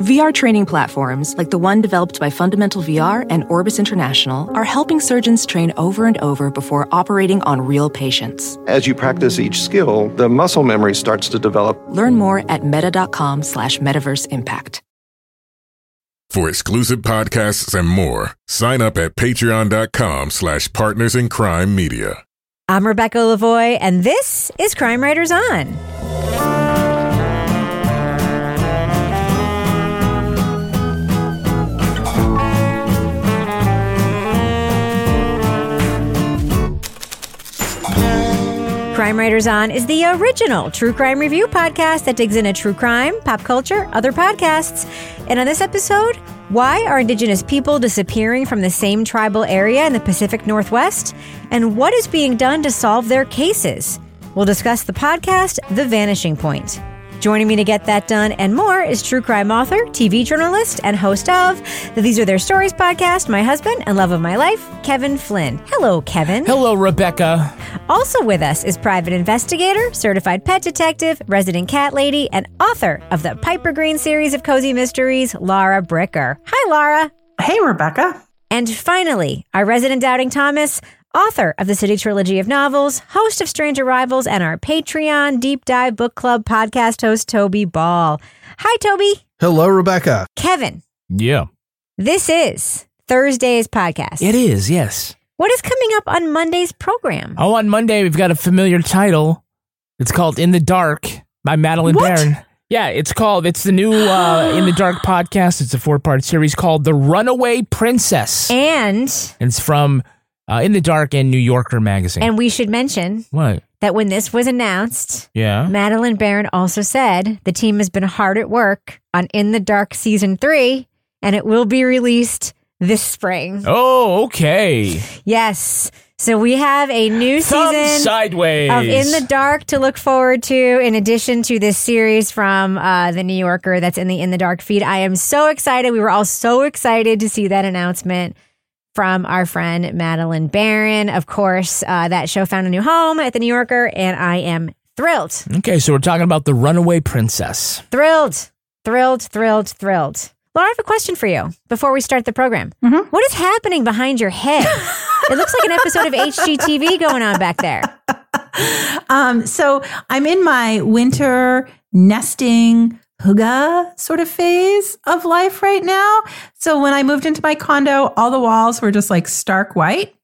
VR training platforms, like the one developed by Fundamental VR and Orbis International, are helping surgeons train over and over before operating on real patients. As you practice each skill, the muscle memory starts to develop. Learn more at meta.com slash metaverse impact. For exclusive podcasts and more, sign up at patreon.com slash partners in crime media. I'm Rebecca Lavoie, and this is Crime Writers On. Crime Writers On is the original true crime review podcast that digs into true crime, pop culture, other podcasts. And on this episode, why are Indigenous people disappearing from the same tribal area in the Pacific Northwest? And what is being done to solve their cases? We'll discuss the podcast, The Vanishing Point. Joining me to get that done and more is true crime author, TV journalist, and host of the These Are Their Stories podcast, my husband and love of my life, Kevin Flynn. Hello, Kevin. Hello, Rebecca. Also with us is private investigator, certified pet detective, resident cat lady, and author of the Piper Green series of cozy mysteries, Lara Bricker. Hi, Lara. Hey, Rebecca. And finally, our resident doubting Thomas, author of the City Trilogy of novels, host of Strange Arrivals, and our Patreon Deep Dive Book Club podcast host, Toby Ball. Hi, Toby. Hello, Rebecca. Kevin, Yeah. this is Thursday's podcast. It is, yes. What is coming up on Monday's program? Oh, on Monday, we've got a familiar title. It's called In the Dark by Madeleine What? Baran. Yeah, it's called, it's the new uh, In the Dark podcast. It's a four part series called The Runaway Princess. And And it's from uh, In the Dark and New Yorker magazine. and we should mention what? that when this was announced, Yeah. Madeleine Baran also said the team has been hard at work on In the Dark season three, and it will be released this spring. Oh, okay. Yes. So we have a new Thumb season sideways. of In the Dark to look forward to, in addition to this series from uh, the New Yorker that's in the In the Dark feed. I am so excited. We were all so excited to see that announcement from our friend Madeleine Baran. Of course, uh, that show found a new home at the New Yorker, and I am thrilled. Okay, so we're talking about The Runaway Princess. Thrilled, thrilled, thrilled, thrilled. Lara, I have a question for you before we start the program. What is happening behind your head? it looks like an episode of HGTV going on back there. Um, so I'm in my winter nesting hygge sort of phase of life right now. So when I moved into my condo, all the walls were just like stark white.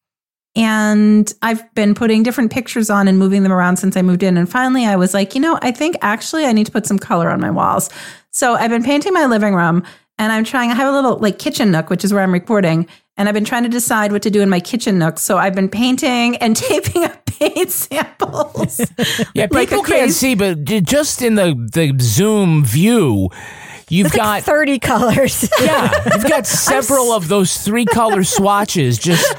And I've been putting different pictures on and moving them around since I moved in. And finally, I was like, you know, I think actually I need to put some color on my walls. So I've been painting my living room and I'm trying, I have a little like kitchen nook, which is where I'm recording. And I've been trying to decide what to do in my kitchen nook. So I've been painting and taping up paint samples. Yeah, Like people can't see, but just in the, the Zoom view, you've It's got like 30 colors. Yeah, you've got several of those three color swatches just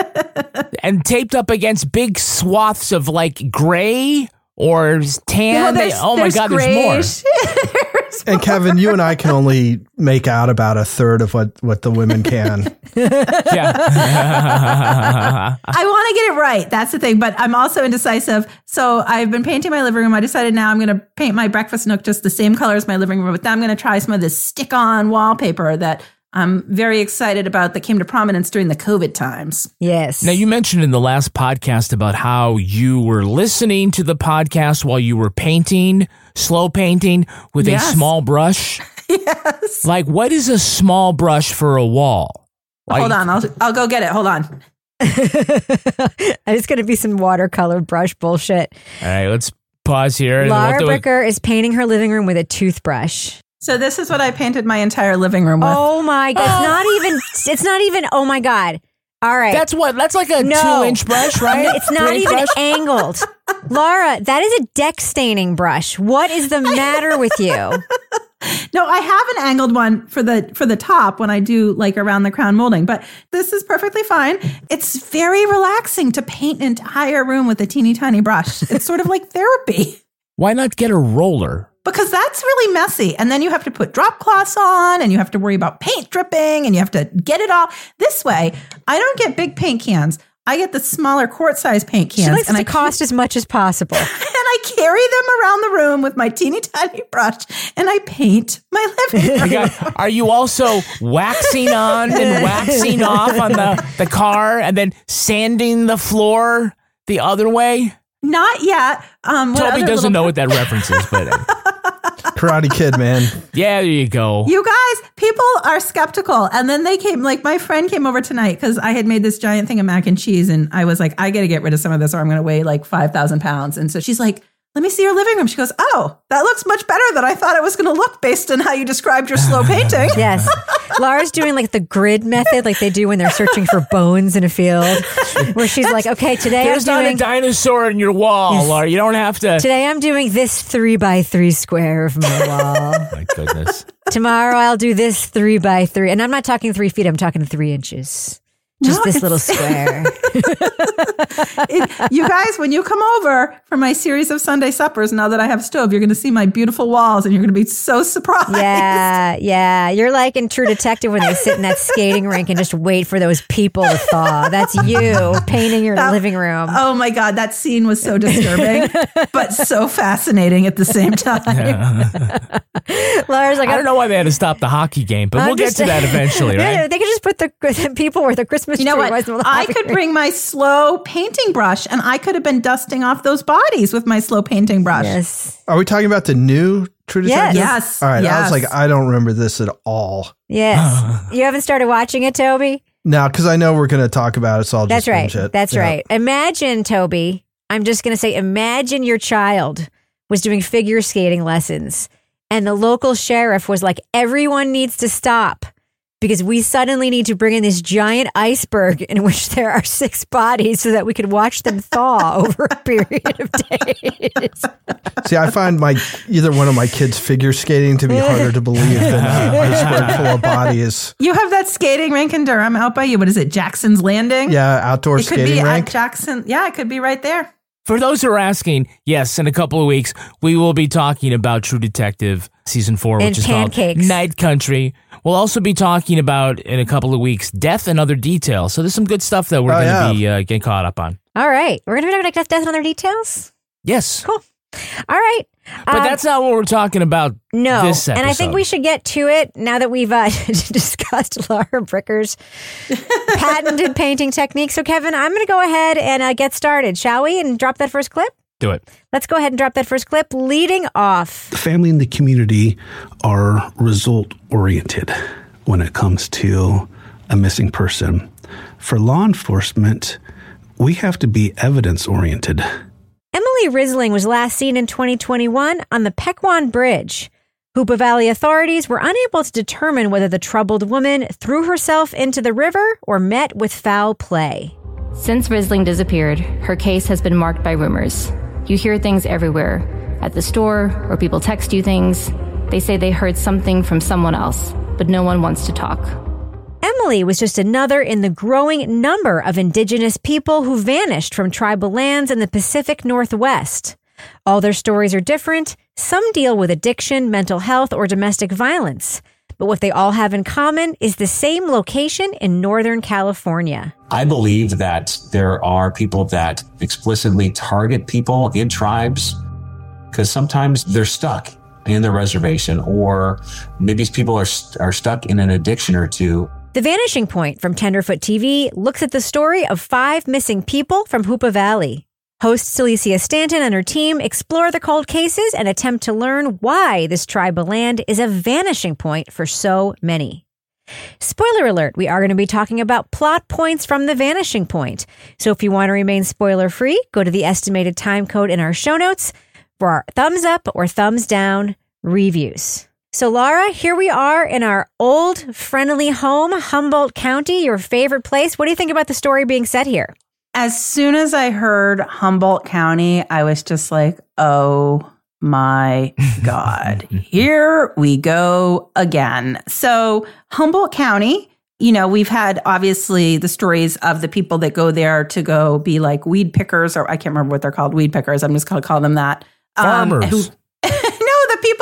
and taped up against big swaths of like gray or tan. Oh my god, there's more. And Kevin, you and I can only make out about a third of what, what the women can. Yeah. I want to get it right. That's the thing. But I'm also indecisive. So I've been painting my living room. I decided now I'm going to paint my breakfast nook just the same color as my living room. But then I'm going to try some of this stick on wallpaper that I'm very excited about that came to prominence during the COVID times. yes. now you mentioned in the last podcast about how you were listening to the podcast while you were painting, slow painting with Yes. a small brush. Yes. Like what is a small brush for a wall? Like- Hold on. I'll, I'll go get it. Hold on. it's going to be some watercolor brush bullshit. All right, let's pause here. and Lara we'll do it. Bricker is painting her living room with a toothbrush. So this is what I painted my entire living room with. Oh my god! It's not oh. even. It's not even. Oh my god! All right. That's what. That's like a No. two-inch brush, right? it's not Three-inch even brush? angled. Lara, that is a deck staining brush. What is the matter with you? No, I have an angled one for the for the top when I do like around the crown molding, but this is perfectly fine. It's very relaxing to paint an entire room with a teeny tiny brush. It's sort of like therapy. Why not get a roller? Because that's really messy. And then you have to put drop cloths on and you have to worry about paint dripping and you have to get it all. This way, I don't get big paint cans. I get the smaller quart size paint cans. She likes and it I to cost as much as possible. and I carry them around the room with my teeny tiny brush and I paint my living room. You got- are you also waxing on and waxing off on the, the car and then sanding the floor the other way? Not yet. Um, Toby doesn't know little- what that reference is, but uh, Karate Kid, man. yeah, there you go. You guys, people are skeptical. And then they came, like, my friend came over tonight because I had made this giant thing of mac and cheese. And I was like, I got to get rid of some of this or I'm going to weigh like 5,000 pounds. And so she's like, let me see your living room. She goes, Oh, that looks much better than I thought it was going to look based on how you described your slow painting. Yes. Lara's doing like the grid method, like they do when they're searching for bones in a field, where she's like, okay, today There's I'm not a dinosaur in your wall, Lara. You don't have to. Today I'm doing this three by three square of my wall. My goodness. Tomorrow I'll do this three by three. And I'm not talking three feet, I'm talking three inches. Just No, this little square. It- you guys, when you come over for my series of Sunday suppers, now that I have stove, you're going to see my beautiful walls and you're going to be so surprised. Yeah, yeah. You're like in True Detective when they sit in that skating rink and just wait for those people to thaw. That's you painting your That- living room. Oh my God, that scene was so disturbing, but so fascinating at the same time. Lara's like, I don't know why they had to stop the hockey game, but I'm we'll get to that eventually, Yeah, right? they could just put the, the people where the Christmas You know tree what? was. I lobby. could bring my slow painting brush and I could have been dusting off those bodies with my slow painting brush. Yes. Are we talking about the new True Yes. Detective? Yes. All right. I yes. was like, I don't remember this at all. Yes. you haven't started watching it, Toby? Now, because I know we're going to talk about it, so I'll That's just right. it. That's Yeah. right. Imagine, Toby, I'm just going to say, imagine your child was doing figure skating lessons and the local sheriff was like, everyone needs to stop because we suddenly need to bring in this giant iceberg in which there are six bodies so that we could watch them thaw over a period of days. See, I find my either one of my kids figure skating to be harder to believe than uh, iceberg full of bodies. you have that skating rink in Durham out by you. What is it? Jackson's Landing? Yeah, outdoor It could skating be rink. at Jackson. Yeah, it could be right there. For those who are asking, yes, in a couple of weeks, we will be talking about True Detective season four, And which is pancakes. called Night Country. We'll also be talking about in a couple of weeks Death and Other Details. So there's some good stuff that we're Oh, going to yeah. be uh, getting caught up on. All right. We're going to be talking about death and other details. Yes. Cool. All right. But Um, that's not what we're talking about No, this episode. and I think we should get to it now that we've uh, discussed Lara Bricker's patented painting technique. So, Kevin, I'm going to go ahead and uh, get started, shall we? And drop that first clip. Do it. Let's go ahead and drop that first clip. Leading off, the family and the community are result oriented when it comes to a missing person. For law enforcement, we have to be evidence oriented. Emmilee Risling was last seen in 2021 on the Pecwan Bridge. Hoopa Valley authorities were unable to determine whether the troubled woman threw herself into the river or met with foul play. Since Risling disappeared, her case has been marked by rumors. You hear things everywhere at the store, or people text you things. They say they heard something from someone else, but no one wants to talk. Emmilee was just another in the growing number of indigenous people who vanished from tribal lands in the Pacific Northwest. All their stories are different. Some deal with addiction, mental health, or domestic violence. But what they all have in common is the same location in Northern California. I believe that there are people that explicitly target people in tribes because sometimes they're stuck in the reservation or maybe these people are, are stuck in an addiction or two. The Vanishing Point from Tenderfoot TV looks at the story of five missing people from Hoopa Valley. Host Celisia Stanton and her team explore the cold cases and attempt to learn why this tribal land is a vanishing point for so many. Spoiler alert, we are going to be talking about plot points from the vanishing point. So if you want to remain spoiler free, go to the estimated time code in our show notes for our thumbs up or thumbs down reviews. So, Lara, here we are in our old friendly home, Humboldt County, your favorite place. What do you think about the story being set here? As soon as I heard Humboldt County, I was just like, oh my God. Here we go again. So, Humboldt County, you know, we've had obviously the stories of the people that go there to go be like weed pickers, or I can't remember what they're called, weed pickers. I'm just going to call them that. Um, Farmers. who-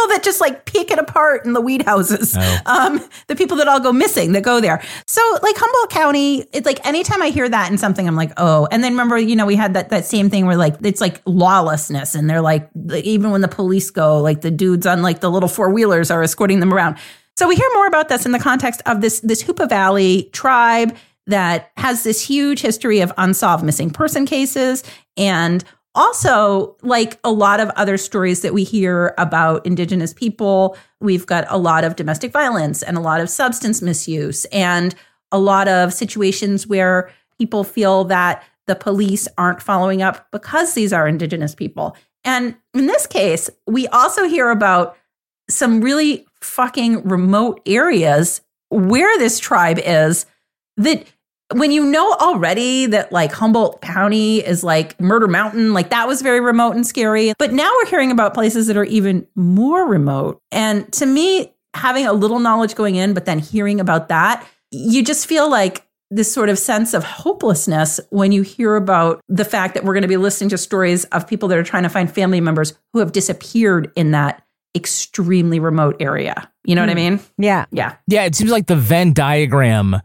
people that just like pick it apart in the weed houses. Oh. Um, the people that all go missing that go there. So like Humboldt County, it's like anytime I hear that in something, I'm like, oh. And then remember, you know, we had that that same thing where like it's like lawlessness, and they're like, like, even when the police go, like the dudes on like the little four wheelers are escorting them around. So we hear more about this in the context of this this Hoopa Valley tribe that has this huge history of unsolved missing person cases and also like a lot of other stories that we hear about indigenous people we've got a lot of domestic violence and a lot of substance misuse and a lot of situations where people feel that the police aren't following up because these are indigenous people. And in this case we also hear about some really fucking remote areas where this tribe is that when you know already that like Humboldt County is like Murder Mountain, like that was very remote and scary. But now we're hearing about places that are even more remote. And to me, having a little knowledge going in, but then hearing about that, you just feel like this sort of sense of hopelessness when you hear about the fact that we're going to be listening to stories of people that are trying to find family members who have disappeared in that extremely remote area. You know what I hmm. mean? Yeah. Yeah. Yeah, it seems like the Venn diagram,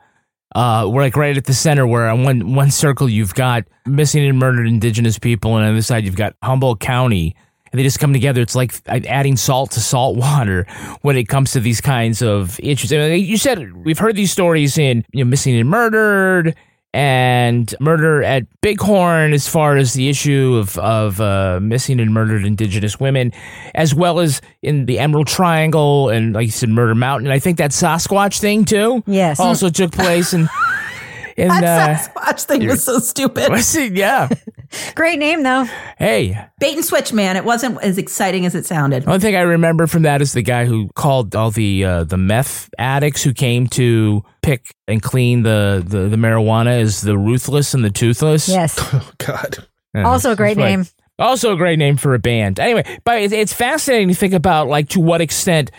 uh, we're like right at the center where on one one circle you've got missing and murdered indigenous people, and on the other side you've got Humboldt County. And they just come together. It's like uh, adding salt to salt water when it comes to these kinds of issues. I mean, uh, you said we've heard these stories in you know, missing and murdered and murder at Bighorn as far as the issue of, of uh, missing and murdered indigenous women, as well as in the Emerald Triangle and, like you said, Murder Mountain. And I think that Sasquatch thing, too, Yes. also took place. And, and uh, That Sasquatch thing was so stupid. what's it? Yeah. Great name, though. Hey, Bait and switch, man. It wasn't as exciting as it sounded. One thing I remember from that is the guy who called all the uh, the meth addicts who came to pick and clean the, the, the marijuana is the ruthless and the toothless. Yes. Oh God. Yeah, Also a great it's like- name. Also a great name for a band. Anyway, but it's, it's fascinating to think about like to what extent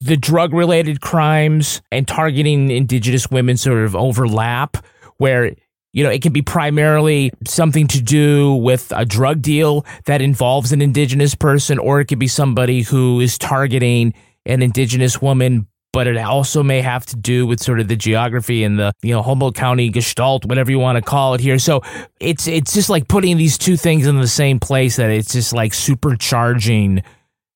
the drug related crimes and targeting indigenous women sort of overlap where you know it can be primarily something to do with a drug deal that involves an indigenous person or it could be somebody who is targeting an indigenous woman but it also may have to do with sort of the geography and the you know Humboldt County gestalt, whatever you want to call it here. So it's it's just like putting these two things in the same place that it's just like supercharging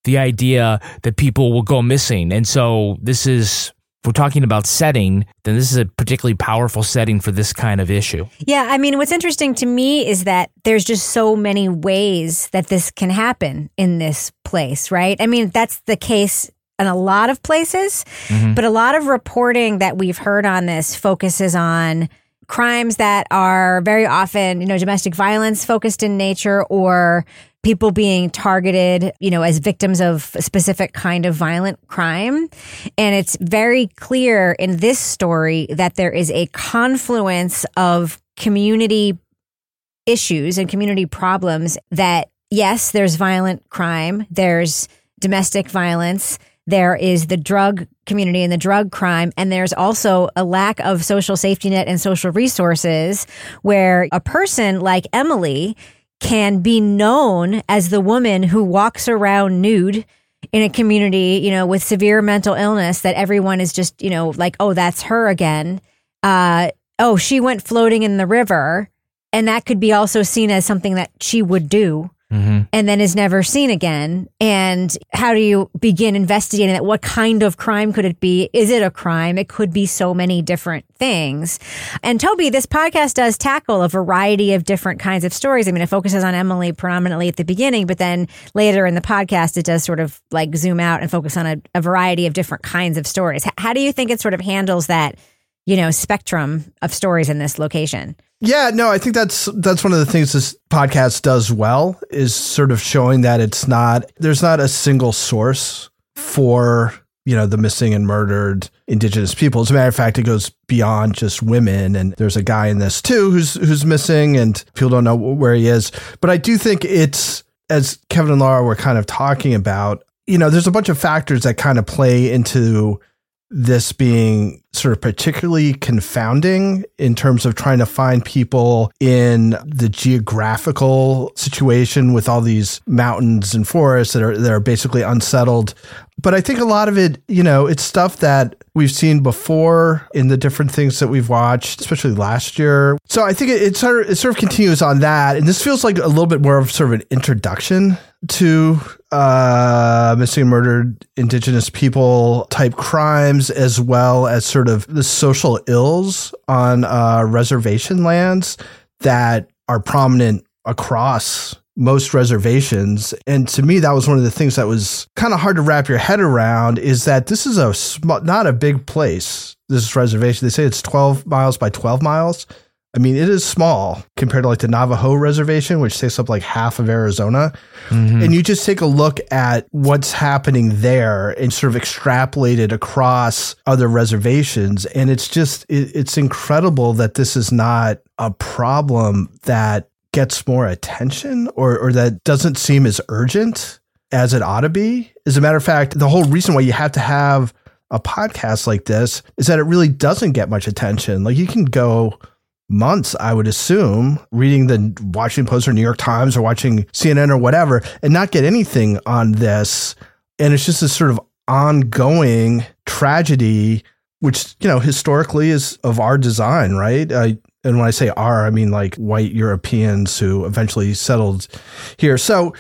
the idea that people will go missing. And so this is if we're talking about setting, then this is a particularly powerful setting for this kind of issue. Yeah, I mean, what's interesting to me is that there's just so many ways that this can happen in this place, right? I mean, that's the case in a lot of places, mm-hmm. but a lot of reporting that we've heard on this focuses on crimes that are very often, you know, domestic violence focused in nature or people being targeted, you know, as victims of a specific kind of violent crime. And it's very clear in this story that there is a confluence of community issues and community problems that, yes, there's violent crime, there's domestic violence, there is the drug community and the drug crime, and there's also a lack of social safety net and social resources where a person like Emmilee can be known as the woman who walks around nude in a community, you know, with severe mental illness that everyone is just, you know, like, oh, that's her again. Uh, oh, she went floating in the river. And that could be also seen as something that she would do Mm-hmm. and then is never seen again. And how do you begin investigating that? What kind of crime could it be? Is it a crime? It could be so many different things. And Toby, this podcast does tackle a variety of different kinds of stories. I mean, it focuses on Emmilee predominantly at the beginning, but then later in the podcast, it does sort of like zoom out and focus on a, a variety of different kinds of stories. How do you think it sort of handles that, you know, spectrum of stories in this location? Yeah, no, I think that's that's one of the things this podcast does well is sort of showing that it's not there's not a single source for you know the missing and murdered indigenous people. As a matter of fact, it goes beyond just women, and there's a guy in this too who's who's missing, and people don't know where he is. But I do think it's as Kevin and Lara were kind of talking about, you know, there's a bunch of factors that kind of play into this being sort of particularly confounding in terms of trying to find people in the geographical situation with all these mountains and forests that are that are basically unsettled. But I think a lot of it, you know, it's stuff that we've seen before in the different things that we've watched, especially last year. So I think it, it sort of it sort of continues on that, and this feels like a little bit more of sort of an introduction to uh, missing murdered indigenous people type crimes, as well as sort of the social ills on uh, reservation lands that are prominent across most reservations. And to me, that was one of the things that was kind of hard to wrap your head around is that this is a sm- not a big place. This reservation, they say it's 12 miles by 12 miles. I mean, it is small compared to like the Navajo reservation, which takes up like half of Arizona. Mm-hmm. And you just take a look at what's happening there and sort of extrapolate it across other reservations. And it's just, it, it's incredible that this is not a problem that gets more attention or, or that doesn't seem as urgent as it ought to be. As a matter of fact, the whole reason why you have to have a podcast like this is that it really doesn't get much attention. Like you can go months, I would assume, reading the Washington Post or New York Times or watching CNN or whatever and not get anything on this. And it's just this sort of ongoing tragedy, which, you know, historically is of our design, right? Uh, and when I say our, I mean like white Europeans who eventually settled here. So,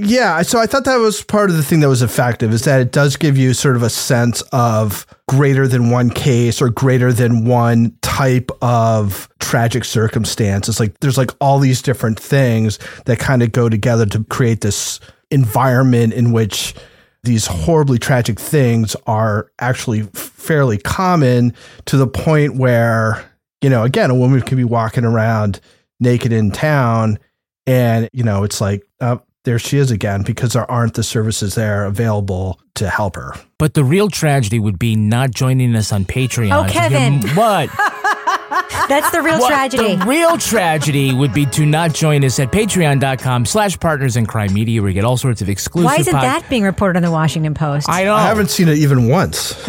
yeah, so I thought that was part of the thing that was effective is that it does give you sort of a sense of greater than one case or greater than one type of tragic circumstance. It's like there's like all these different things that kind of go together to create this environment in which these horribly tragic things are actually fairly common to the point where, you know, again, a woman could be walking around naked in town and, you know, it's like, uh, there she is again because there aren't the services there available to help her. But the real tragedy would be not joining us on Patreon. Oh, Kevin. What? That's the real What- tragedy. The real tragedy would be to not join us at patreon.com slash partners in crime media where you get all sorts of exclusive Why isn't pod- that being reported in the Washington Post? I know. I haven't seen it even once.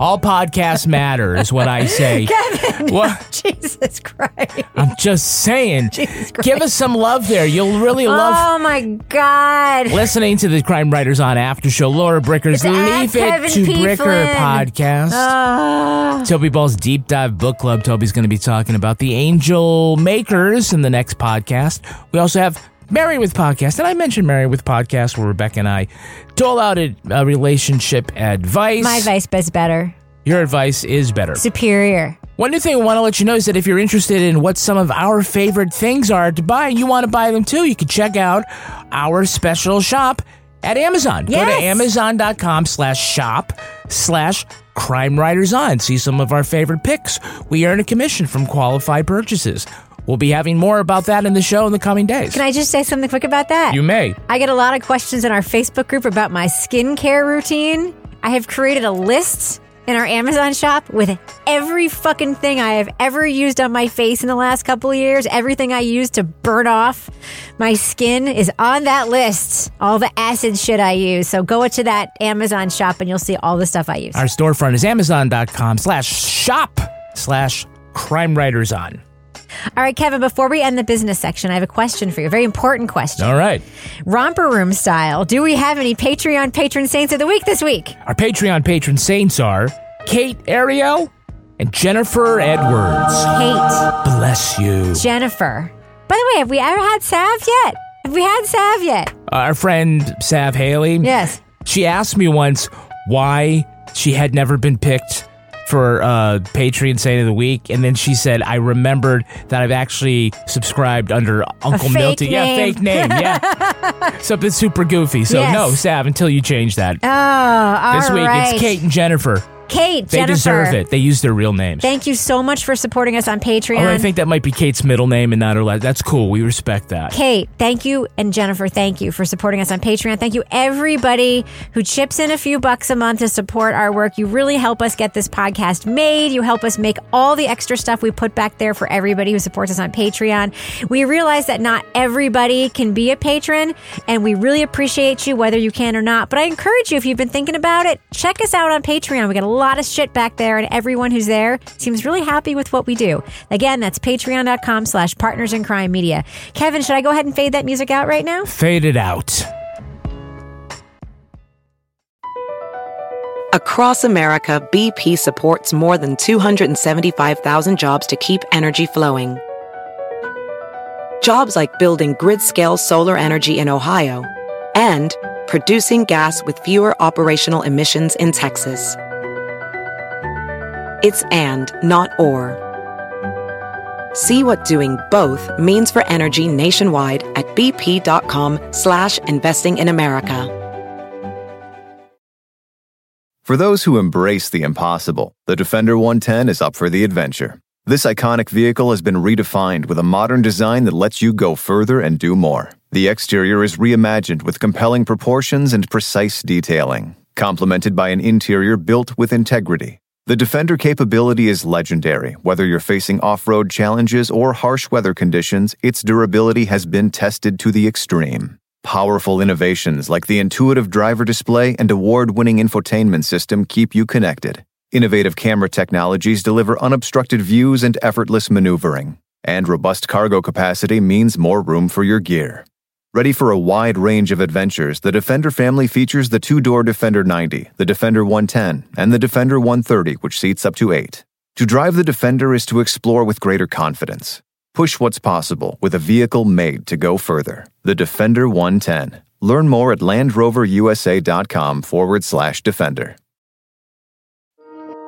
all podcasts matter is what I say. Kevin, What? Jesus Christ. I'm just saying. Jesus Give us some love there. You'll really love Oh my God. listening to the Crime Writers on After Show. Lara Bricker's It's Leave It Kevin to P. Bricker Flynn. podcast. Ah. Toby Ball's Deep Dive Book Club. Toby's going to be talking about the Angel Makers in the next podcast. We also have Marry with Podcast. And I mentioned Marry with Podcast where Rebecca and I dole out a, a relationship advice. My advice is better. Your advice is better. Superior. One new thing I want to let you know is that if you're interested in what some of our favorite things are to buy and you want to buy them too, you can check out our special shop at Amazon. Go to Yes. amazon.com slash shop slash crime writers on. See some of our favorite picks. We earn a commission from qualified purchases. We'll be having more about that in the show in the coming days. Can I just say something quick about that? you may. I get a lot of questions in our Facebook group about my skincare routine. I have created a list in our Amazon shop with every fucking thing I have ever used on my face in the last couple years. Everything I use to burn off my skin is on that list. All the acid shit I use. So go to that Amazon shop and you'll see all the stuff I use. Our storefront is amazon.com slash shop slash crime writers on. All right, Kevin, before we end the business section, I have a question for you. A very important question. All right. Romper room style. Do we have any Patreon patron saints of the week this week? Our Patreon patron saints are Kate Ariel and Jennifer Edwards. Kate. Bless you. Jennifer. By the way, have we ever had Sav yet? Have we had Sav yet? Uh, our friend Sav Haley. Yes. She asked me once why she had never been picked for uh, Patreon Saint of the Week, and then she said, "I remembered that I've actually subscribed under Uncle Milty. Yeah, fake name. Yeah, something super goofy. So Yes. no, Sav, until you change that. Oh, all this week right. it's Kate and Jennifer. Kate, They Jennifer. deserve it. They use their real names. Thank you so much for supporting us on Patreon. Oh, I think that might be Kate's middle name and not her last. That's cool. We respect that. Kate, thank you. And Jennifer, thank you for supporting us on Patreon. Thank you, everybody who chips in a few bucks a month to support our work. You really help us get this podcast made. You help us make all the extra stuff we put back there for everybody who supports us on Patreon. We realize that not everybody can be a patron, and we really appreciate you, whether you can or not. But I encourage you, if you've been thinking about it, check us out on Patreon. We got a lot of shit back there, and everyone who's there seems really happy with what we do. Again, that's patreon.com slash partners in crime media. Kevin, should I go ahead and fade that music out right now? Fade it out. Across America, BP supports more than 275,000 jobs to keep energy flowing. Jobs like building grid scale solar energy in Ohio and producing gas with fewer operational emissions in Texas. It's and, not or. See what doing both means for energy nationwide at bp.com slash investing in America. For those who embrace the impossible, the Defender 110 is up for the adventure. This iconic vehicle has been redefined with a modern design that lets you go further and do more. The exterior is reimagined with compelling proportions and precise detailing, complemented by an interior built with integrity. The Defender capability is legendary. Whether you're facing off road challenges or harsh weather conditions, its durability has been tested to the extreme. Powerful innovations like the intuitive driver display and award winning infotainment system keep you connected. Innovative camera technologies deliver unobstructed views and effortless maneuvering. And robust cargo capacity means more room for your gear. Ready for a wide range of adventures, the Defender family features the two door Defender 90, the Defender 110, and the Defender 130, which seats up to eight. To drive the Defender is to explore with greater confidence. Push what's possible with a vehicle made to go further. The Defender 110. Learn more at LandRoverUSA.com forward slash Defender.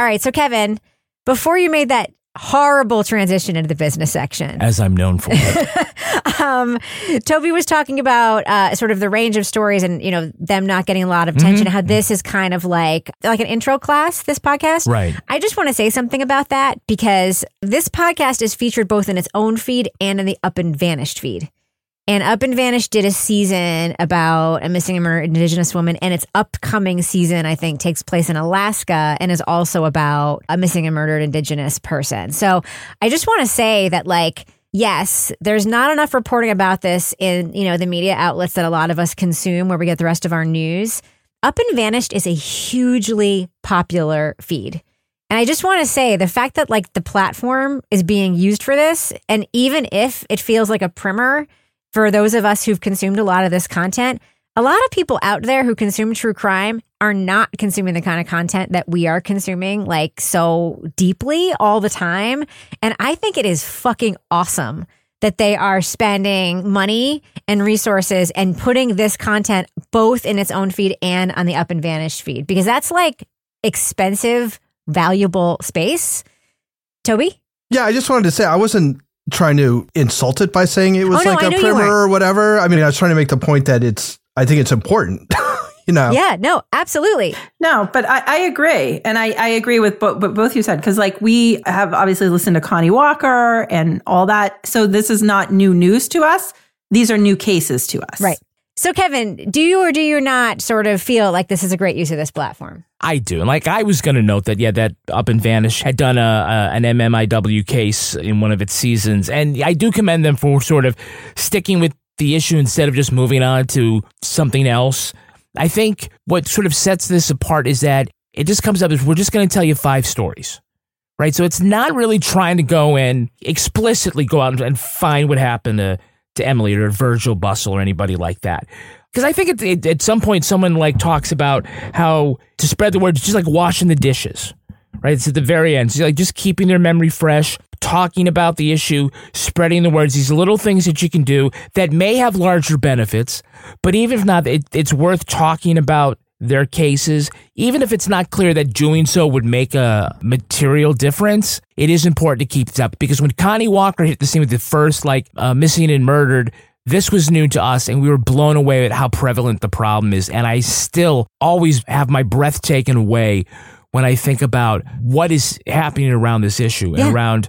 All right, so Kevin, before you made that horrible transition into the business section, As I'm known for. um, Toby was talking about uh, sort of the range of stories and you know them not getting a lot of attention. Mhm. How this is kind of like like an intro class. This podcast, Right. I just want to say something about that because this podcast is featured both in its own feed and in the Up and Vanished feed. And Up and Vanished did a season about a missing and murdered Indigenous woman, and its upcoming season, I think, takes place in Alaska and is also about a missing and murdered Indigenous person. So I just want to say that, like, yes, there's not enough reporting about this in you know the media outlets that a lot of us consume, where we get the rest of our news. Up and Vanished is a hugely popular feed. And I just want to say the fact that like the platform is being used for this, and even if it feels like a primer for those of us who've consumed a lot of this content, a lot of people out there who consume true crime are not consuming the kind of content that we are consuming like so deeply all the time. And I think it is fucking awesome that they are spending money and resources and putting this content both in its own feed and on the Up and Vanished feed because that's like expensive, valuable space. Toby? Yeah, I just wanted to say I wasn't trying to insult it by saying it was Oh, no, like I a know primer or whatever. I mean, I was trying to make the point that it's. I think it's important. you know. Yeah, no, absolutely. No, but I, I agree. And I, I agree with bo- what both you said. Because, like, we have obviously listened to Connie Walker and all that. So, this is not new news to us. These are new cases to us. Right. So, Kevin, do you or do you not sort of feel like this is a great use of this platform? I do. And like I was going to note that, yeah, that Up and Vanish had done a, a an MMIW case in one of its seasons, and I do commend them for sort of sticking with the issue instead of just moving on to something else. I think what sort of sets this apart is that it just comes up as we're just going to tell you five stories. Right. So it's not really trying to go and explicitly go out and find what happened to, to Emmilee or Virgil Bustle or anybody like that. Because I think at some point someone like talks about how to spread the word, just like washing the dishes, right? It's at the very end. So like just keeping their memory fresh, talking about the issue, spreading the words, these little things that you can do that may have larger benefits, but even if not, it, it's worth talking about their cases, even if it's not clear that doing so would make a material difference, it is important to keep it up because when Connie Walker hit the scene with the first like uh, missing and murdered, this was new to us and we were blown away at how prevalent the problem is. And I still always have my breath taken away when I think about what is happening around this issue Yeah. and around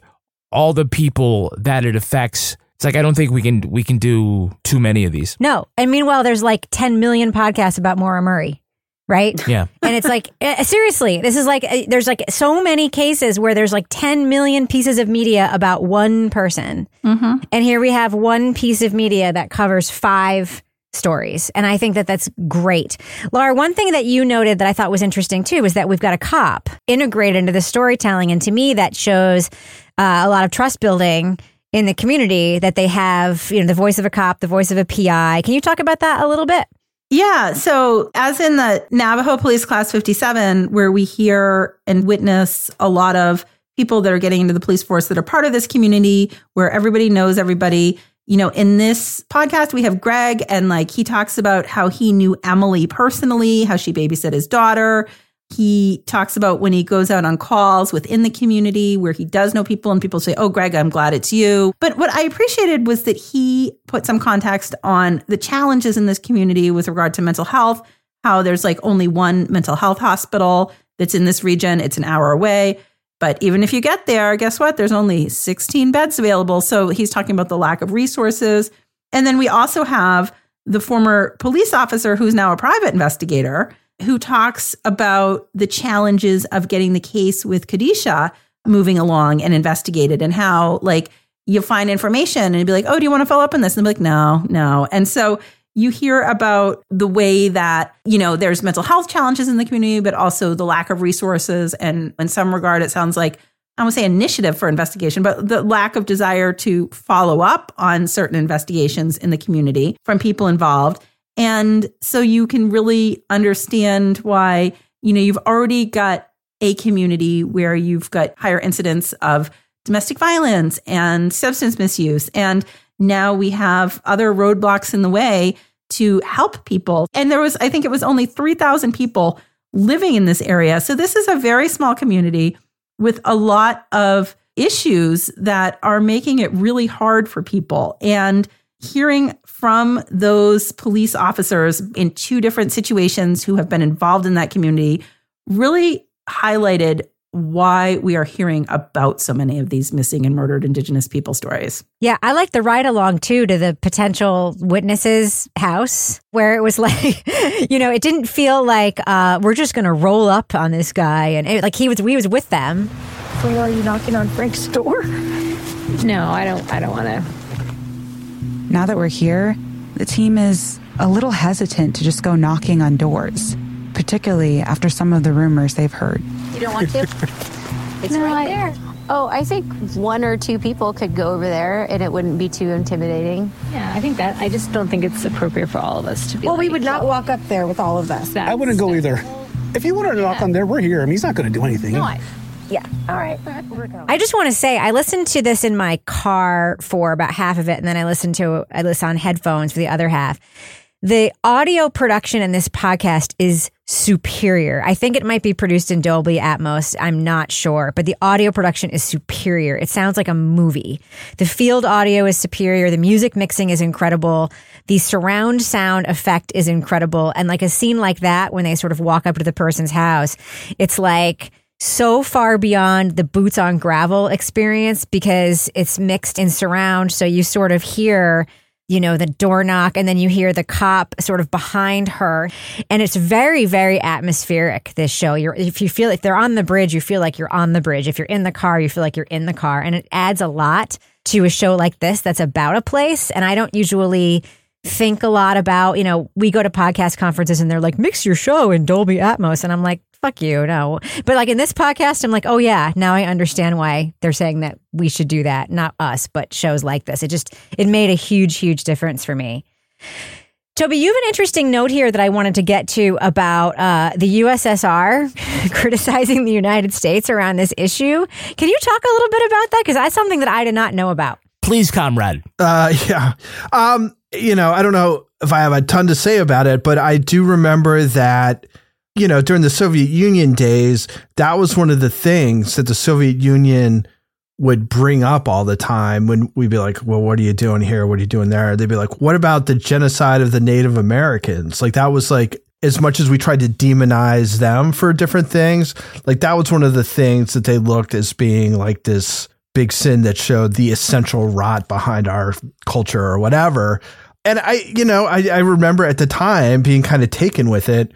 all the people that it affects. It's like I don't think we can we can do too many of these. No. And meanwhile, there's like 10 million podcasts about Maura Murray, right? Yeah. and it's like, eh, seriously, this is like, eh, there's like so many cases where there's like 10 million pieces of media about one person. Mm-hmm. And here we have one piece of media that covers five stories. And I think that that's great. Lara, one thing that you noted that I thought was interesting too is that we've got a cop integrated into the storytelling. And to me, that shows uh, a lot of trust building in the community that they have, you know, the voice of a cop, the voice of a PI. Can you talk about that a little bit? Yeah. So, as in the Navajo Police Class 57, where we hear and witness a lot of people that are getting into the police force that are part of this community, where everybody knows everybody. You know, in this podcast, we have Greg, and like he talks about how he knew Emmilee personally, how she babysit his daughter. He talks about when he goes out on calls within the community where he does know people and people say, Oh, Greg, I'm glad it's you. But what I appreciated was that he put some context on the challenges in this community with regard to mental health, how there's like only one mental health hospital that's in this region, it's an hour away. But even if you get there, guess what? There's only 16 beds available. So he's talking about the lack of resources. And then we also have the former police officer who's now a private investigator who talks about the challenges of getting the case with Kadisha moving along and investigated and how like you find information and be like, oh, do you want to follow up on this? And they'll be like, no, no. And so you hear about the way that, you know, there's mental health challenges in the community, but also the lack of resources. And in some regard, it sounds like, I won't say initiative for investigation, but the lack of desire to follow up on certain investigations in the community from people involved. And so you can really understand why, you know, you've already got a community where you've got higher incidents of domestic violence and substance misuse. And now we have other roadblocks in the way to help people. And there was, I think it was only 3,000 people living in this area. So this is a very small community with a lot of issues that are making it really hard for people. And hearing from those police officers in two different situations who have been involved in that community really highlighted why we are hearing about so many of these missing and murdered Indigenous people stories. Yeah, I like the ride along too to the potential witnesses' house where it was like, you know, it didn't feel like uh, we're just going to roll up on this guy and it, like he was, we was with them. Where are you knocking on Frank's door? No, I don't. I don't want to. Now that we're here, the team is a little hesitant to just go knocking on doors, particularly after some of the rumors they've heard. You don't want to? it's No, right I- there. Oh, I think one or two people could go over there, and it wouldn't be too intimidating. Yeah, I think that. I just don't think it's appropriate for all of us to be. Well, we would not walk up there with all of us. I wouldn't go either. If you wanted to knock on there, we're here. I mean, he's not going to do anything. Yeah. All right. I just want to say I listened to this in my car for about half of it, and then I listened to I listened on headphones for the other half. The audio production in this podcast is superior. I think it might be produced in Dolby Atmos. I'm not sure, but the audio production is superior. It sounds like a movie. The field audio is superior. The music mixing is incredible. The surround sound effect is incredible. And like a scene like that, when they sort of walk up to the person's house, it's like, so far beyond the boots on gravel experience because it's mixed in surround. So you sort of hear, you know, the door knock and then you hear the cop sort of behind her. And it's very, very atmospheric, this show. You're, if you feel, if they're on the bridge, you feel like you're on the bridge. If you're in the car, you feel like you're in the car. And it adds a lot to a show like this that's about a place. And I don't usually think a lot about, you know, we go to podcast conferences and they're like, mix your show in Dolby Atmos. And I'm like, fuck you, no. But like in this podcast, I'm like, oh yeah, now I understand why they're saying that we should do that. Not us, but shows like this. It just, it made a huge, huge difference for me. Toby, you have an interesting note here that I wanted to get to about uh, the USSR criticizing the United States around this issue. Can you talk a little bit about that? Because that's something that I did not know about. Please, comrade. Uh, yeah. Um, you know, I don't know if I have a ton to say about it, but I do remember that, you know, during the Soviet Union days, that was one of the things that the Soviet Union would bring up all the time when we'd be like, well, what are you doing here? What are you doing there? They'd be like, what about the genocide of the Native Americans? Like that was like, as much as we tried to demonize them for different things, like that was one of the things that they looked as being like this big sin that showed the essential rot behind our culture or whatever. And I, you know, I, I remember at the time being kind of taken with it,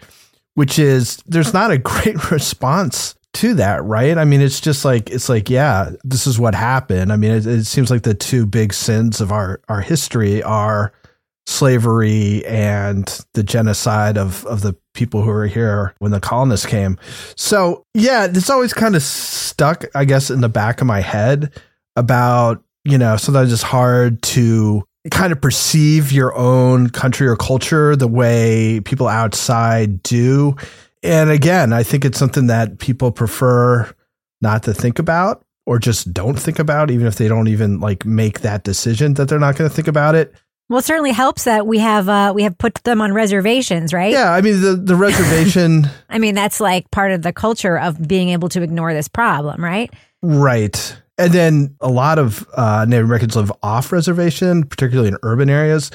which is there's not a great response to that, right? I mean, it's just like it's like, yeah, this is what happened. I mean, it, it seems like the two big sins of our our history are slavery and the genocide of of the people who were here when the colonists came. So, yeah, it's always kind of stuck, I guess, in the back of my head about, you know, sometimes it's hard to kind of perceive your own country or culture the way people outside do and again, I think it's something that people prefer not to think about or just don't think about, even if they don't even like make that decision that they're not going to think about it. Well, it certainly helps that we have uh, we have put them on reservations, right? Yeah, I mean the the reservation. I mean that's like part of the culture of being able to ignore this problem, right? Right. And then a lot of uh, Native Americans live off reservation, particularly in urban areas.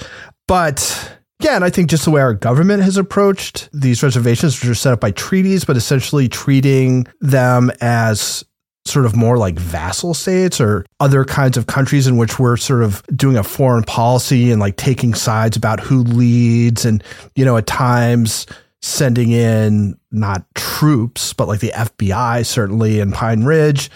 But yeah, and I think just the way our government has approached these reservations, which are set up by treaties, but essentially treating them as sort of more like vassal states or other kinds of countries in which we're sort of doing a foreign policy and like taking sides about who leads and, you know, at times sending in not troops, but like the FBI certainly in Pine Ridge.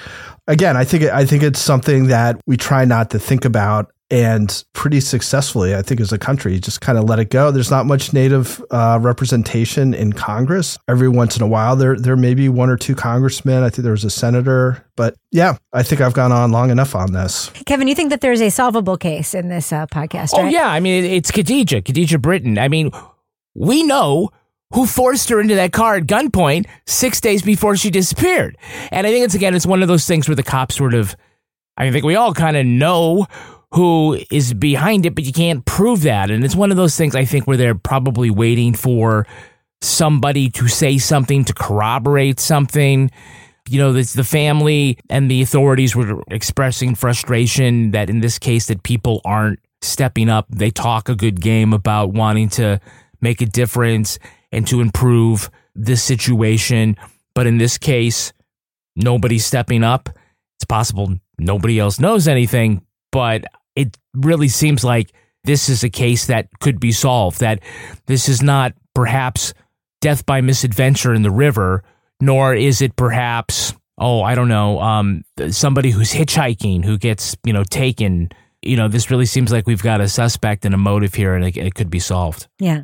Again, I think I think it's something that we try not to think about and pretty successfully, I think, as a country, just kind of let it go. There's not much Native uh, representation in Congress. Every once in a while, there there may be one or two congressmen. I think there was a senator, but yeah, I think I've gone on long enough on this. Kevin, you think that there's a solvable case in this uh, podcast? Oh right? yeah, I mean it's Khadijah, Khadijah Britton. I mean, we know who forced her into that car at gunpoint six days before she disappeared. And I think it's again, it's one of those things where the cops sort of, I think we all kind of know who is behind it, but you can't prove that. And it's one of those things I think where they're probably waiting for somebody to say something to corroborate something. You know, the family and the authorities were expressing frustration that in this case that people aren't stepping up. They talk a good game about wanting to make a difference and to improve this situation. But in this case, nobody's stepping up. It's possible nobody else knows anything, but it really seems like this is a case that could be solved, that this is not perhaps death by misadventure in the river, nor is it perhaps, oh, I don't know, um, somebody who's hitchhiking who gets, you know, taken. You know, this really seems like we've got a suspect and a motive here, and it, it could be solved. Yeah.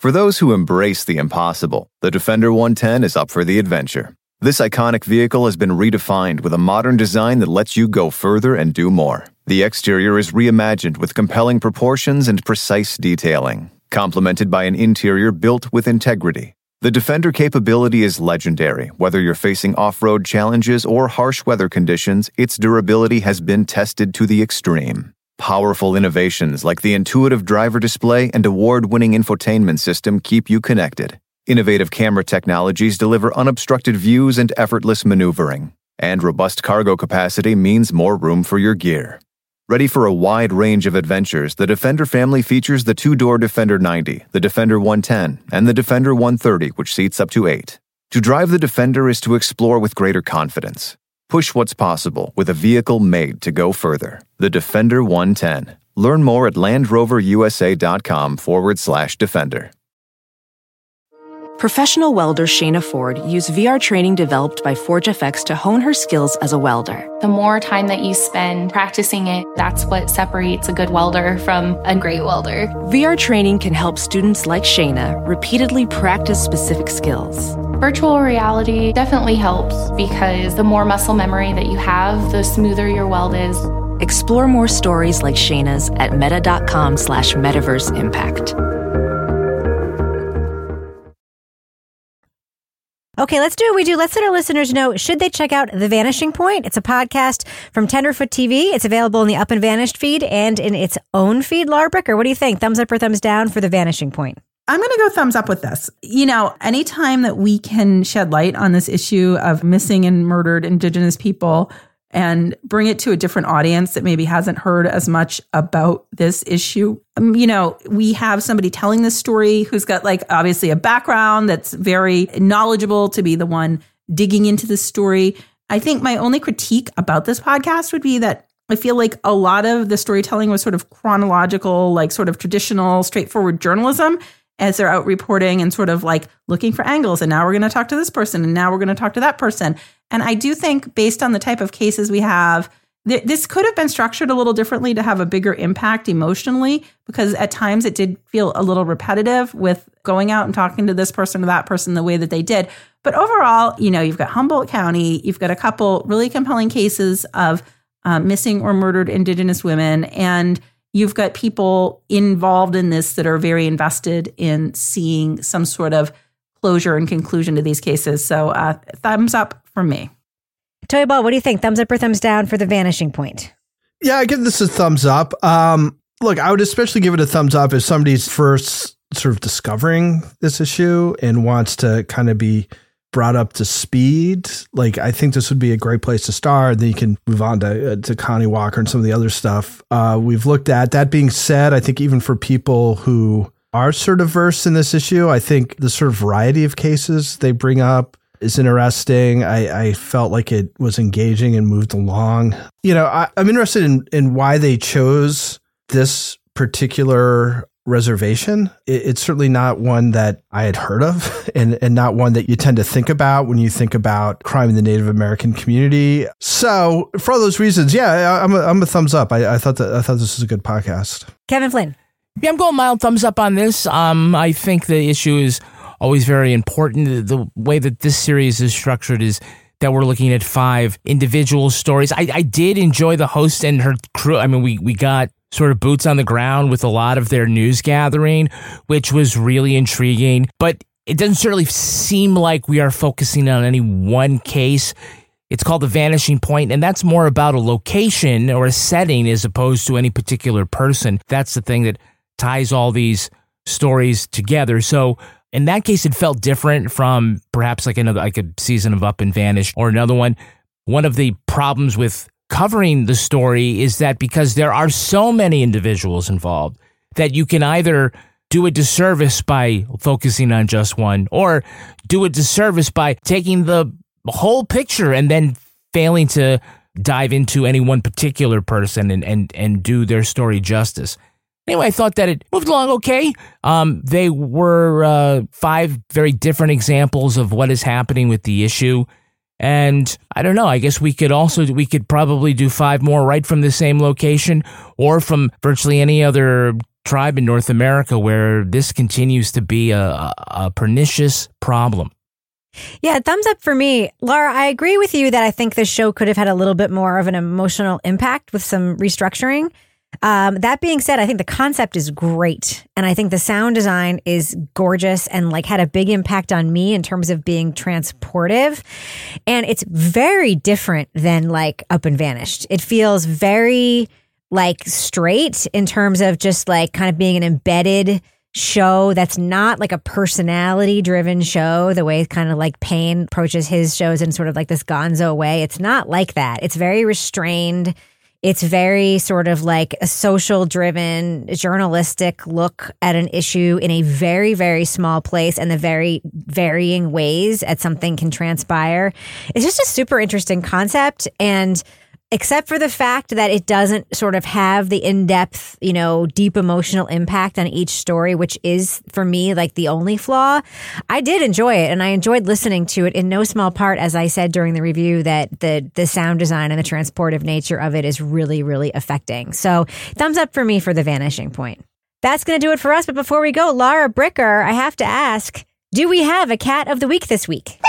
For those who embrace the impossible, the Defender 110 is up for the adventure. This iconic vehicle has been redefined with a modern design that lets you go further and do more. The exterior is reimagined with compelling proportions and precise detailing, complemented by an interior built with integrity. The Defender capability is legendary. Whether you're facing off road challenges or harsh weather conditions, its durability has been tested to the extreme. Powerful innovations like the intuitive driver display and award winning infotainment system keep you connected. Innovative camera technologies deliver unobstructed views and effortless maneuvering. And robust cargo capacity means more room for your gear. Ready for a wide range of adventures, the Defender family features the two door Defender 90, the Defender 110, and the Defender 130, which seats up to eight. To drive the Defender is to explore with greater confidence. Push what's possible with a vehicle made to go further. The Defender 110. Learn more at LandRoverUSA.com forward slash defender. Professional welder Shayna Ford used VR training developed by ForgeFX to hone her skills as a welder. The more time that you spend practicing it, that's what separates a good welder from a great welder. VR training can help students like Shayna repeatedly practice specific skills. Virtual reality definitely helps because the more muscle memory that you have, the smoother your weld is. Explore more stories like Shayna's at meta.com slash metaverse impact. Okay, let's do what we do. Let's let our listeners know should they check out The Vanishing Point? It's a podcast from Tenderfoot TV. It's available in the Up and Vanished feed and in its own feed, Lara Bricker what do you think? Thumbs up or thumbs down for The Vanishing Point? I'm going to go thumbs up with this. You know, anytime that we can shed light on this issue of missing and murdered Indigenous people and bring it to a different audience that maybe hasn't heard as much about this issue. Um, you know, we have somebody telling this story who's got like obviously a background that's very knowledgeable to be the one digging into this story. I think my only critique about this podcast would be that I feel like a lot of the storytelling was sort of chronological, like sort of traditional, straightforward journalism as they're out reporting and sort of like looking for angles. And now we're going to talk to this person, and now we're going to talk to that person. And I do think, based on the type of cases we have, th- this could have been structured a little differently to have a bigger impact emotionally, because at times it did feel a little repetitive with going out and talking to this person or that person the way that they did. But overall, you know, you've got Humboldt County, you've got a couple really compelling cases of uh, missing or murdered Indigenous women, and you've got people involved in this that are very invested in seeing some sort of closure and conclusion to these cases. So, uh, thumbs up from me. Toby Ball, what do you think? Thumbs up or thumbs down for the vanishing point? Yeah, I give this a thumbs up. Um, look, I would especially give it a thumbs up if somebody's first sort of discovering this issue and wants to kind of be brought up to speed, like I think this would be a great place to start. Then you can move on to uh, to Connie Walker and some of the other stuff uh, we've looked at. That being said, I think even for people who are sort of versed in this issue, I think the sort of variety of cases they bring up is interesting. I, I felt like it was engaging and moved along. You know, I, I'm interested in in why they chose this particular reservation. It, it's certainly not one that I had heard of and, and not one that you tend to think about when you think about crime in the Native American community. So for all those reasons, yeah, I'm a, I'm a thumbs up. I, I thought that I thought this was a good podcast. Kevin Flynn. Yeah, I'm going mild thumbs up on this. Um, I think the issue is always very important. The, the way that this series is structured is that we're looking at five individual stories. I, I did enjoy the host and her crew. I mean, we, we got sort of boots on the ground with a lot of their news gathering, which was really intriguing. But it doesn't certainly seem like we are focusing on any one case. It's called the vanishing point, and that's more about a location or a setting as opposed to any particular person. That's the thing that ties all these stories together. So in that case, it felt different from perhaps like another like a season of Up and Vanish or another one. One of the problems with covering the story is that because there are so many individuals involved that you can either do a disservice by focusing on just one or do a disservice by taking the whole picture and then failing to dive into any one particular person and, and, and do their story justice. Anyway, I thought that it moved along okay. Um, they were uh, five very different examples of what is happening with the issue. And I don't know, I guess we could also, we could probably do five more right from the same location or from virtually any other tribe in North America where this continues to be a, a pernicious problem. Yeah, thumbs up for me. Lara, I agree with you that I think this show could have had a little bit more of an emotional impact with some restructuring. Um, that being said, I think the concept is great. And I think the sound design is gorgeous and like had a big impact on me in terms of being transportive. And it's very different than like Up and Vanished. It feels very like straight in terms of just like kind of being an embedded show that's not like a personality driven show the way kind of like Payne approaches his shows in sort of like this gonzo way. It's not like that. It's very restrained. It's very sort of like a social driven, journalistic look at an issue in a very, very small place and the very varying ways that something can transpire. It's just a super interesting concept. And except for the fact that it doesn't sort of have the in-depth, you know, deep emotional impact on each story, which is for me like the only flaw. I did enjoy it and I enjoyed listening to it in no small part as I said during the review that the the sound design and the transportive nature of it is really really affecting. So, thumbs up for me for The Vanishing Point. That's going to do it for us, but before we go, Lara Bricker, I have to ask, do we have a cat of the week this week?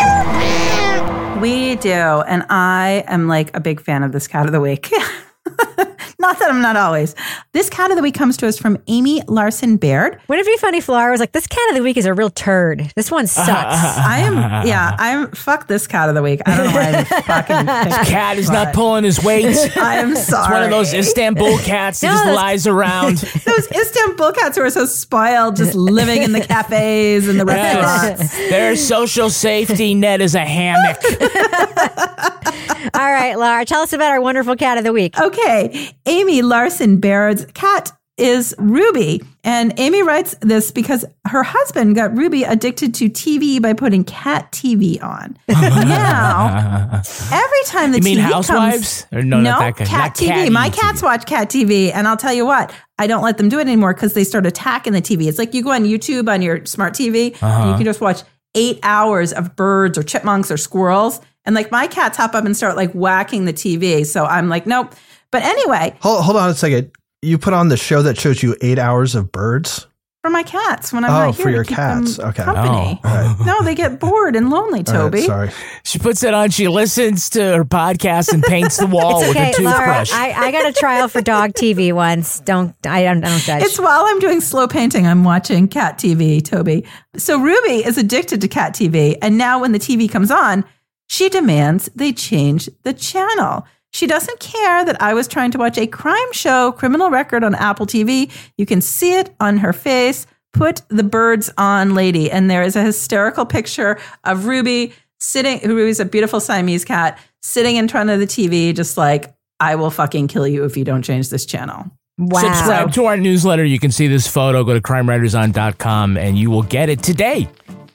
We do. And I am like a big fan of this cat of the week. not that I'm not always. This cat of the week comes to us from Amy Larson Baird. Wouldn't it be funny if Lara was like, this cat of the week is a real turd. This one sucks. I am, yeah, I'm, fuck this cat of the week. I don't know why I'm fucking. This cat is not pulling his weight. I'm sorry. It's one of those Istanbul cats that No, just those- lies around. Those Istanbul cats who are so spoiled, just living in the cafes and the restaurants. Yes. Their social safety net is a hammock. All right, Lara, tell us about our wonderful cat of the week. Okay. Amy Larson Baird's cat is Ruby. And Amy writes this because her husband got Ruby addicted to TV by putting cat TV on. now, every time the You mean TV Housewives? comes, no, that kind. cat TV. cat My TV. cats watch cat TV, and I'll tell you what, I don't let them do it anymore because they start attacking the TV. It's like you go on YouTube on your smart TV, and Uh-huh. you can just watch eight hours of birds or chipmunks or squirrels, and like my cats hop up and start like whacking the TV. So I'm like, nope. But anyway, Hold, hold on a second. You put on the show that shows you eight hours of birds. for my cats when I'm Oh, not here for to your keep cats. them Okay. company. Oh, all right. No, they get bored and lonely, All right, Toby. sorry. She puts it on, she listens to her podcast and paints the wall It's with okay, a Lara. toothbrush. I, I got a trial for dog TV once. Don't I don't, I don't judge. It's while I'm doing slow painting, I'm watching cat TV, Toby. So Ruby is addicted to cat TV. And now when the TV comes on, she demands they change the channel. She doesn't care that I was trying to watch a crime show, Criminal Record on Apple TV. You can see it on her face. Put the birds on, lady. And there is a hysterical picture of Ruby sitting, Ruby's a beautiful Siamese cat, sitting in front of the TV, just like, I will fucking kill you if you don't change this channel. Subscribe to our newsletter. You can see this photo. Go to crimewriterson.com and you will get it today.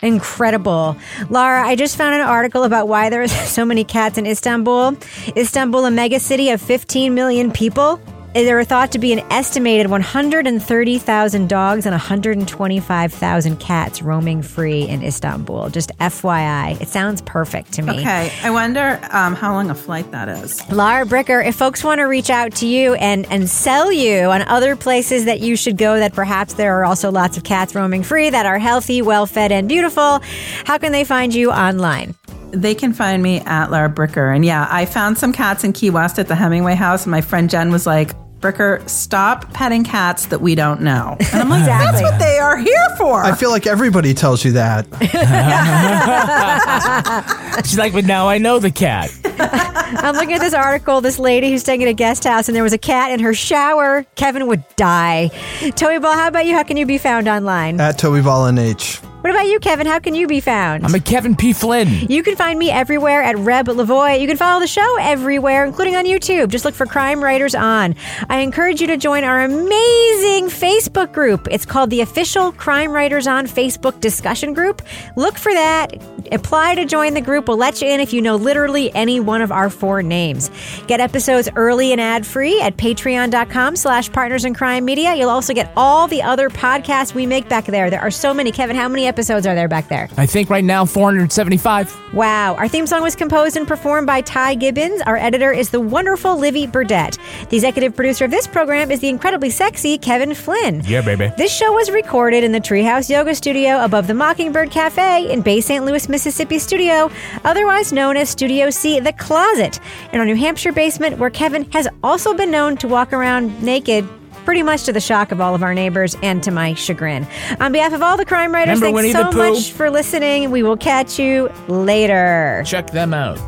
Incredible. Laura, I just found an article about why there are so many cats in Istanbul. Istanbul, a mega city of 15 million people. There are thought to be an estimated 130,000 dogs and 125,000 cats roaming free in Istanbul. Just FYI. It sounds perfect to me. Okay, I wonder um, how long a flight that is. Lara Bricker, if folks want to reach out to you and, and sell you on other places that you should go, that perhaps there are also lots of cats roaming free that are healthy, well fed, and beautiful, how can they find you online? They can find me at Lara Bricker. And yeah, I found some cats in Key West at the Hemingway house. And my friend Jen was like, Bricker, stop petting cats that we don't know. And I'm like, that's what they are here for. I feel like everybody tells you that. She's like, but now I know the cat. I'm looking at this article. This lady who's staying at a guest house, and there was a cat in her shower. Kevin would die. Toby Ball, how about you? How can you be found online? At Toby Ball and H. What about you, Kevin? How can you be found? I'm a Kevin P. Flynn. You can find me everywhere at Reb Lavoy. You can follow the show everywhere, including on YouTube. Just look for Crime Writers On. I encourage you to join our amazing Facebook group. It's called the Official Crime Writers On Facebook Discussion Group. Look for that. Apply to join the group. We'll let you in if you know literally any one of our four names. Get episodes early and ad-free at patreon.com slash partners in crime media. You'll also get all the other podcasts we make back there. There are so many. Kevin, how many episodes are there back there? I think right now 475. Wow. Our theme song was composed and performed by Ty Gibbons. Our editor is the wonderful Livy Burdett. The executive producer of this program is the incredibly sexy Kevin Flynn. Yeah, baby. This show was recorded in the Treehouse Yoga Studio above the Mockingbird Cafe in Bay St. Louis, Mississippi studio, otherwise known as Studio C, The Closet, in our New Hampshire basement, where Kevin has also been known to walk around naked. Pretty much to the shock of all of our neighbors and to my chagrin. On behalf of all the crime writers, Remember thanks the so much for listening. We will catch you later. Check them out.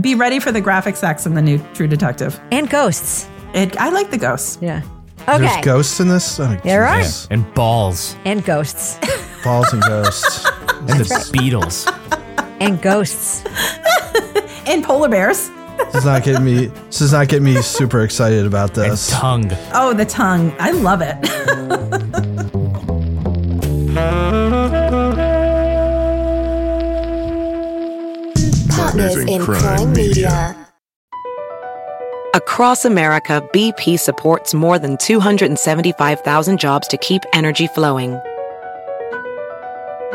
Be ready for the graphic sex in the new True Detective. And ghosts. It, I like the ghosts. Yeah. Okay. There's ghosts in this? Oh, There are. Jesus. And balls. And ghosts. Balls and ghosts. And the Beatles. and ghosts. and polar bears. This is not getting me. This is not getting me super excited about this. tongue. Oh, the tongue. I love it. Partners in Crime Media. Across America, BP supports more than 275,000 jobs to keep energy flowing.